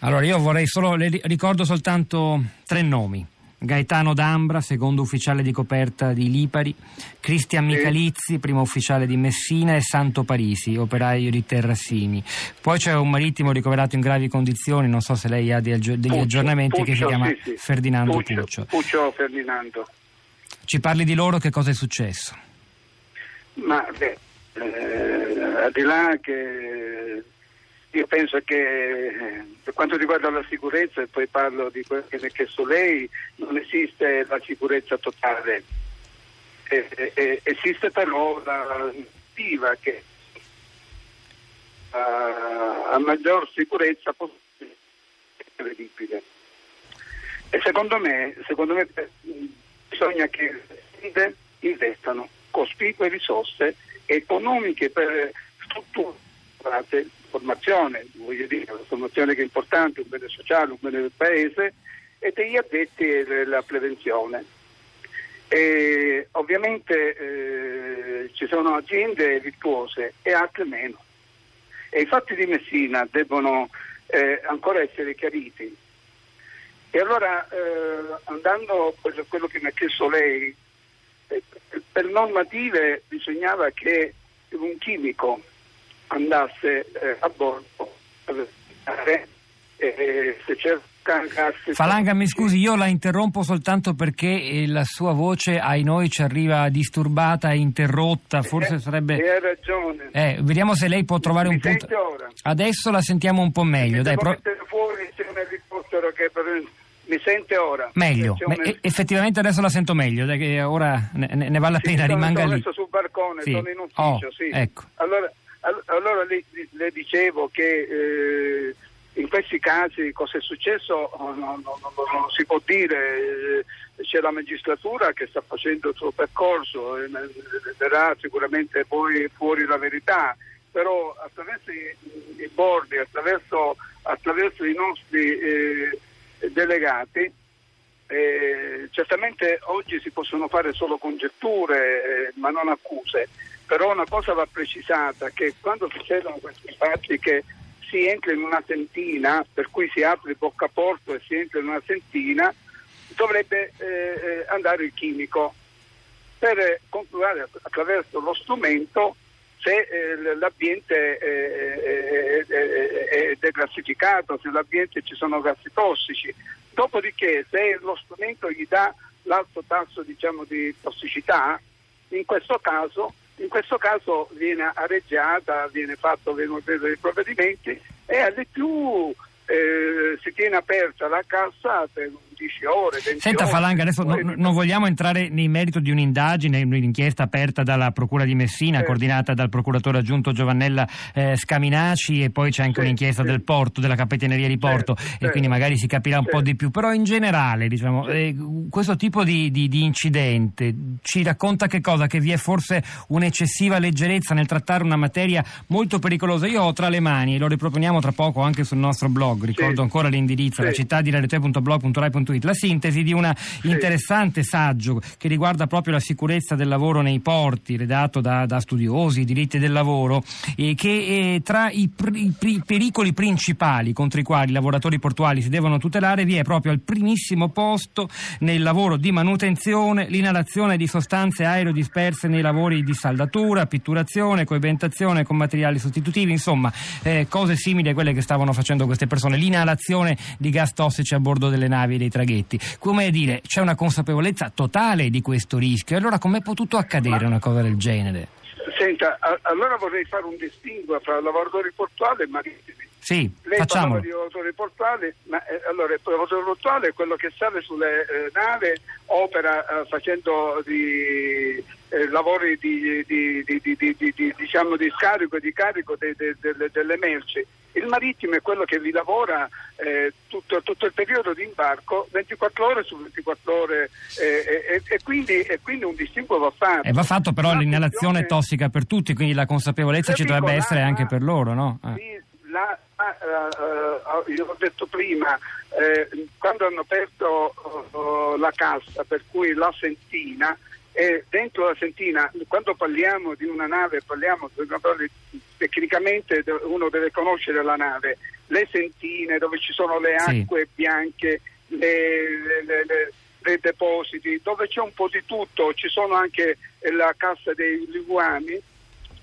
Allora io vorrei solo, le ricordo soltanto tre nomi. Gaetano D'Ambra, secondo ufficiale di coperta di Lipari, Cristian Michalizzi, primo ufficiale di Messina e Santo Parisi, operaio di Terrasini. Poi c'è un marittimo ricoverato in gravi condizioni, non so se lei ha degli Puccio, aggiornamenti, Puccio, che si chiama sì, sì. Ferdinando Puccio, Puccio. Puccio Ferdinando. Ci parli di loro, che cosa è successo? Ma beh, eh, al di là che io penso che eh, per quanto riguarda la sicurezza, e poi parlo di quello che ha chiesto lei, non esiste la sicurezza totale. Eh, eh, eh, esiste però la normativa che a, a maggior sicurezza possibile è credibile. E secondo me, secondo me bisogna che investano cospicue risorse economiche per strutture, formazione, voglio dire, la formazione che è importante, un bene sociale, un bene del paese, e degli addetti alla prevenzione. E ovviamente eh, ci sono aziende virtuose e altre meno. E i fatti di Messina debbono eh, ancora essere chiariti. E allora, eh, andando a quello, quello che mi ha chiesto lei, eh, per normative bisognava che un chimico andasse eh, a bordo a verificare eh, se gas. Falanga, mi scusi, io la interrompo soltanto perché eh, la sua voce ai noi ci arriva disturbata e interrotta, forse Eh, sarebbe... E ha ragione. Eh, vediamo se lei può trovare Mi un punto... ora? Adesso la sentiamo un po' meglio, Mi dai, pro- fuori c'è un elicottero che per- mi sente ora? meglio. C'è un Me- e- effettivamente adesso la sento meglio, dai, che ora ne, ne- ne vale la Sì, pena, sono- rimanga sono lì. messo sul balcone, Sì. sono in ufficio, Oh, sì. ecco. Allora, all- allora le, le dicevo che eh, in questi casi cosa è successo? Oh, no, no, no, no, non si può dire, Eh, c'è la magistratura che sta facendo il suo percorso e ne- verrà sicuramente poi fuori la verità, però attraverso i, i bordi, attraverso, attraverso i nostri eh, delegati, eh, certamente oggi si possono fare solo congetture, eh, ma non accuse, però una cosa va precisata, che quando succedono questi fatti che si entra in una sentina, per cui si apre il boccaporto e si entra in una sentina, dovrebbe eh, eh, andare il chimico per eh, controllare attraverso lo strumento se eh, l'ambiente è declassificato, se l'ambiente ci sono gas tossici. Dopodiché se lo strumento gli dà l'alto tasso diciamo, di tossicità, in questo caso, in questo caso viene areggiata, viene fatto, vengono presi dei provvedimenti e alle più eh, si tiene aperta la cassa per 10 ore, 20 Senta ore. Falanga, adesso no- non vogliamo entrare nel merito di un'indagine, un'inchiesta aperta dalla Procura di Messina, Sì. coordinata dal procuratore aggiunto Giovannella eh, Scaminaci e poi c'è anche Sì, un'inchiesta sì. del Porto, della Capitaneria di Porto e quindi magari si capirà un po' di più, però in generale diciamo, eh, questo tipo di, di- di incidente ci racconta che cosa? Che vi è forse un'eccessiva leggerezza nel trattare una materia molto pericolosa. Io ho tra le mani, e lo riproponiamo tra poco anche sul nostro blog, ricordo ancora l'indirizzo, Sì. la città di radiote.blog.rai.it, la sintesi di un interessante saggio che riguarda proprio la sicurezza del lavoro nei porti, redatto da, da studiosi, diritti del lavoro, e che eh, tra i, pri- i pericoli principali contro i quali i lavoratori portuali si devono tutelare vi è proprio al primissimo posto nel lavoro di manutenzione l'inalazione di sostanze aerodisperse nei lavori di saldatura, pitturazione, coibentazione con materiali sostitutivi, insomma eh, cose simili a quelle che stavano facendo queste persone, l'inalazione di gas tossici a bordo delle navi dei traghetti. Come dire, c'è una consapevolezza totale di questo rischio. Allora com'è potuto accadere una cosa del genere? Senta, a- allora vorrei fare un distinguo tra lavoratori portuali e marittimi. Sì, Lei facciamolo. parlava di lavoratori portuali, ma eh, allora il lavoratore portuale è quello che sale sulle eh, navi, opera eh, facendo di, eh, lavori di, di- di- di- di- di- di- diciamo di scarico e di carico de- de- delle- delle merci. Il marittimo è quello che vi lavora eh, tutto, tutto il periodo di imbarco 24 ore su 24 ore eh, e, quindi, e quindi un distinguo va fatto. E va fatto però La l'inalazione funzione- tossica per tutti, quindi la consapevolezza ci dovrebbe essere anche per loro, no? Eh. Sì, la- eh, eh, io ho detto prima, eh, quando hanno aperto eh, la cassa, per cui la sentina, e dentro la sentina, quando parliamo di una nave, parliamo tecnicamente uno deve conoscere la nave, le sentine dove ci sono le acque sì. bianche, dei depositi, dove c'è un po' di tutto, ci sono anche la cassa dei liguami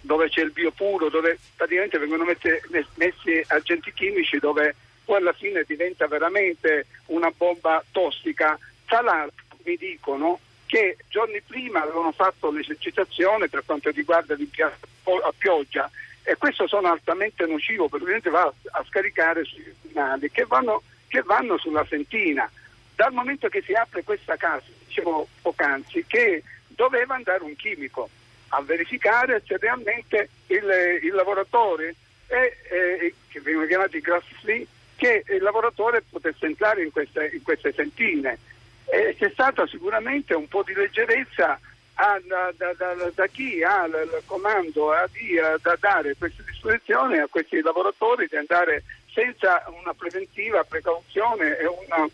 dove c'è il biopuro, dove praticamente vengono messi, messi agenti chimici dove poi alla fine diventa veramente una bomba tossica. Tra l'altro mi dicono che giorni prima avevano fatto l'esercitazione per quanto riguarda l'impianto a pioggia e questo sono altamente nocivo perché va a scaricare sui finali che vanno, che vanno sulla sentina. Dal momento che si apre questa casa, dicevo poc'anzi, che doveva andare un chimico a verificare se realmente il, il lavoratore, è, eh, che vengono chiamati grass free, che il lavoratore potesse entrare in queste, in queste sentine. E c'è stata sicuramente un po' di leggerezza a, da, da, da, da, chi? Ha il comando a, di, da dare queste disposizioni a questi lavoratori di andare senza una preventiva precauzione e una,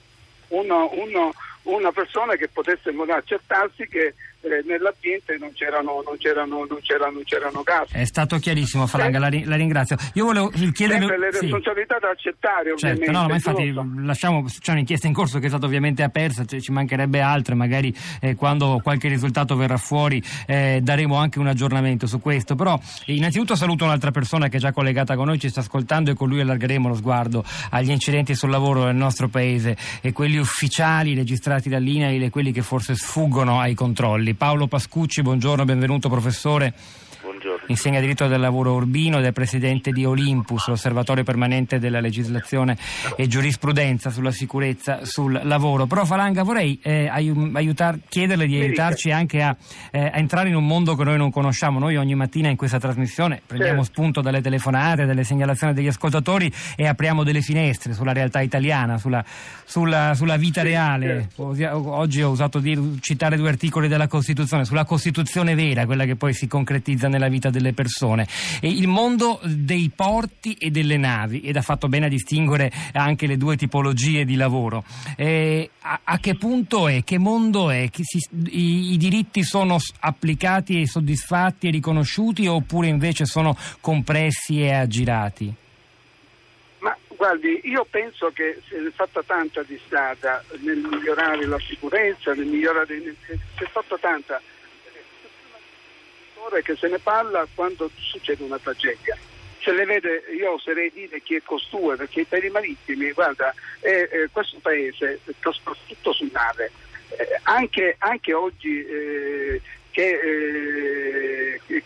una, una, una persona che potesse accertarsi che eh, nell'ambiente non c'erano, non, c'erano, non, c'erano, non c'erano, gas. È stato chiarissimo Falanga, la, la, ringrazio. Io volevo chiedere... Sempre le responsabilità sì. da accettare certo, ovviamente. No, ma infatti lasciamo, c'è un'inchiesta in corso che è stata ovviamente aperta, cioè, ci mancherebbe altre, magari eh, quando qualche risultato verrà fuori eh, daremo anche un aggiornamento su questo. Però innanzitutto saluto un'altra persona che è già collegata con noi, ci sta ascoltando e con lui allargheremo lo sguardo agli incidenti sul lavoro nel nostro paese e quelli ufficiali registrati dall'INAIL e quelli che forse sfuggono ai controlli. Paolo Pascucci, buongiorno, benvenuto professore. Insegna diritto del lavoro Urbino ed è presidente di Olympus, l'osservatorio permanente della legislazione e giurisprudenza sulla sicurezza sul lavoro. Però Falanga vorrei eh, aiutar, chiederle di aiutarci anche a, eh, a, entrare in un mondo che noi non conosciamo. Noi ogni mattina in questa trasmissione prendiamo certo. spunto dalle telefonate, dalle segnalazioni degli ascoltatori e apriamo delle finestre sulla realtà italiana, sulla, sulla, sulla vita reale. Certo. Oggi ho usato di citare due articoli della Costituzione, sulla Costituzione vera, quella che poi si concretizza nella vita delle persone. E il mondo dei porti e delle navi, ed ha fatto bene a distinguere anche le due tipologie di lavoro. Eh, a, a, che punto è? Che mondo è? Che si, i, i, diritti sono applicati e soddisfatti e riconosciuti oppure invece sono compressi e aggirati? Ma guardi, io penso che si è fatta tanta di strada nel migliorare la sicurezza, nel migliorare, si è fatta tanta è che se ne parla quando succede una tragedia. Se le vede, io oserei dire chi è costui, perché per i marittimi, guarda, è, è questo paese trasporta tutto su nave. Eh, anche, anche, oggi eh, che, eh,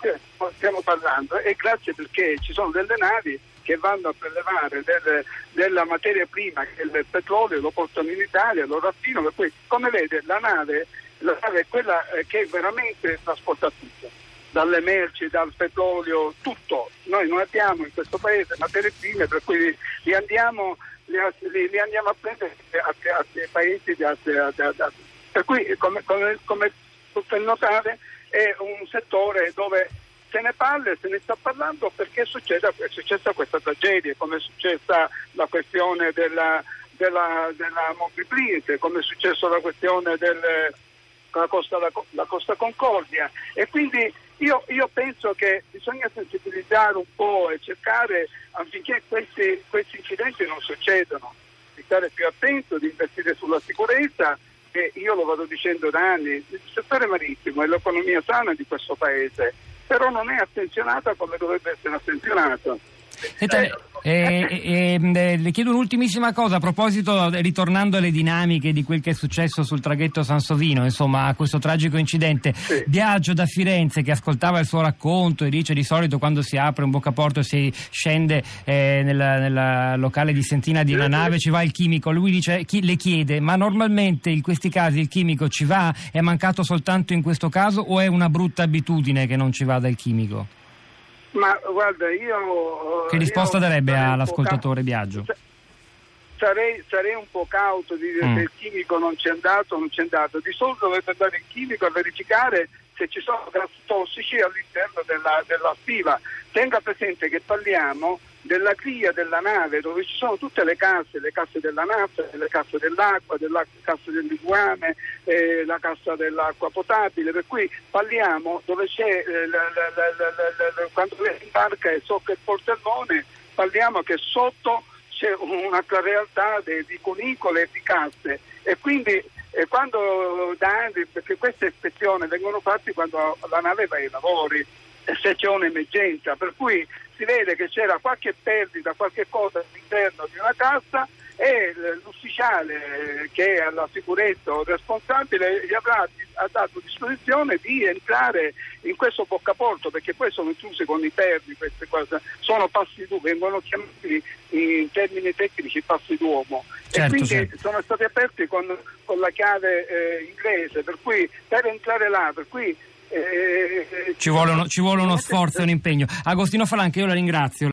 stiamo parlando è grazie perché ci sono delle navi che vanno a prelevare del, della materia prima che è il petrolio, lo portano in Italia, lo raffinano, per cui come vede la nave, la nave è quella eh, che veramente trasporta tutto dalle merci, dal petrolio, tutto. Noi non abbiamo in questo paese materie prime per cui li andiamo, li, li andiamo a prendere a, a paesi da, da, per cui come, come, come per notare è un settore dove se ne parla e se ne sta parlando perché succede, è successa questa tragedia, come è successa la questione della, della, della Montpellier, come è successa la questione del, la Costa, la, la Costa Concordia e quindi io, io, penso che bisogna sensibilizzare un po' e cercare affinché questi, questi incidenti non succedano, di stare più attento, di investire sulla sicurezza e io lo vado dicendo da anni, il settore marittimo è l'economia sana di questo paese, però non è attenzionata come dovrebbe essere attenzionata. Senta, eh, eh, eh, le chiedo un'ultimissima cosa a proposito, ritornando alle dinamiche di quel che è successo sul traghetto Sansovino, insomma, a questo tragico incidente. Sì. Biagio da Firenze che ascoltava il suo racconto e dice di solito quando si apre un boccaporto e si scende eh, nel locale di Sentina di una nave ci va il chimico. Lui dice, chi, le chiede, ma normalmente in questi casi il chimico ci va? È mancato soltanto in questo caso o è una brutta abitudine che non ci vada il chimico? Ma guarda, io... Che risposta io darebbe all'ascoltatore ca- Biagio? Sarei, sarei, un po' cauto di dire mm. che il chimico non c'è andato non c'è andato. Di solito dovrebbe andare il chimico a verificare se ci sono gas tossici all'interno della, della stiva. Tenga presente che parliamo della griglia della nave dove ci sono tutte le casse, le casse della nafta, le casse dell'acqua, la cassa del liquame, eh, la cassa dell'acqua potabile, per cui parliamo dove c'è eh, la, la, la, quando lei imbarca e socca il portellone, parliamo che sotto c'è un'altra realtà di, di cunicole e di casse. E quindi eh, quando da anni, perché queste ispezioni vengono fatte quando la nave va ai lavori, se c'è un'emergenza, per cui si vede che c'era qualche perdita, qualche cosa all'interno di una cassa e l'ufficiale che è alla sicurezza o responsabile gli avrà dato disposizione di entrare in questo boccaporto perché poi sono chiuse con i perdi queste cose, sono passi d'uomo, vengono chiamati in termini tecnici passi d'uomo certo, e quindi certo. sono stati aperti con, con la chiave eh, inglese per cui per entrare là, per cui ci, vuole uno, ci vuole uno sforzo e un impegno. Agostino Falanche, io la ringrazio.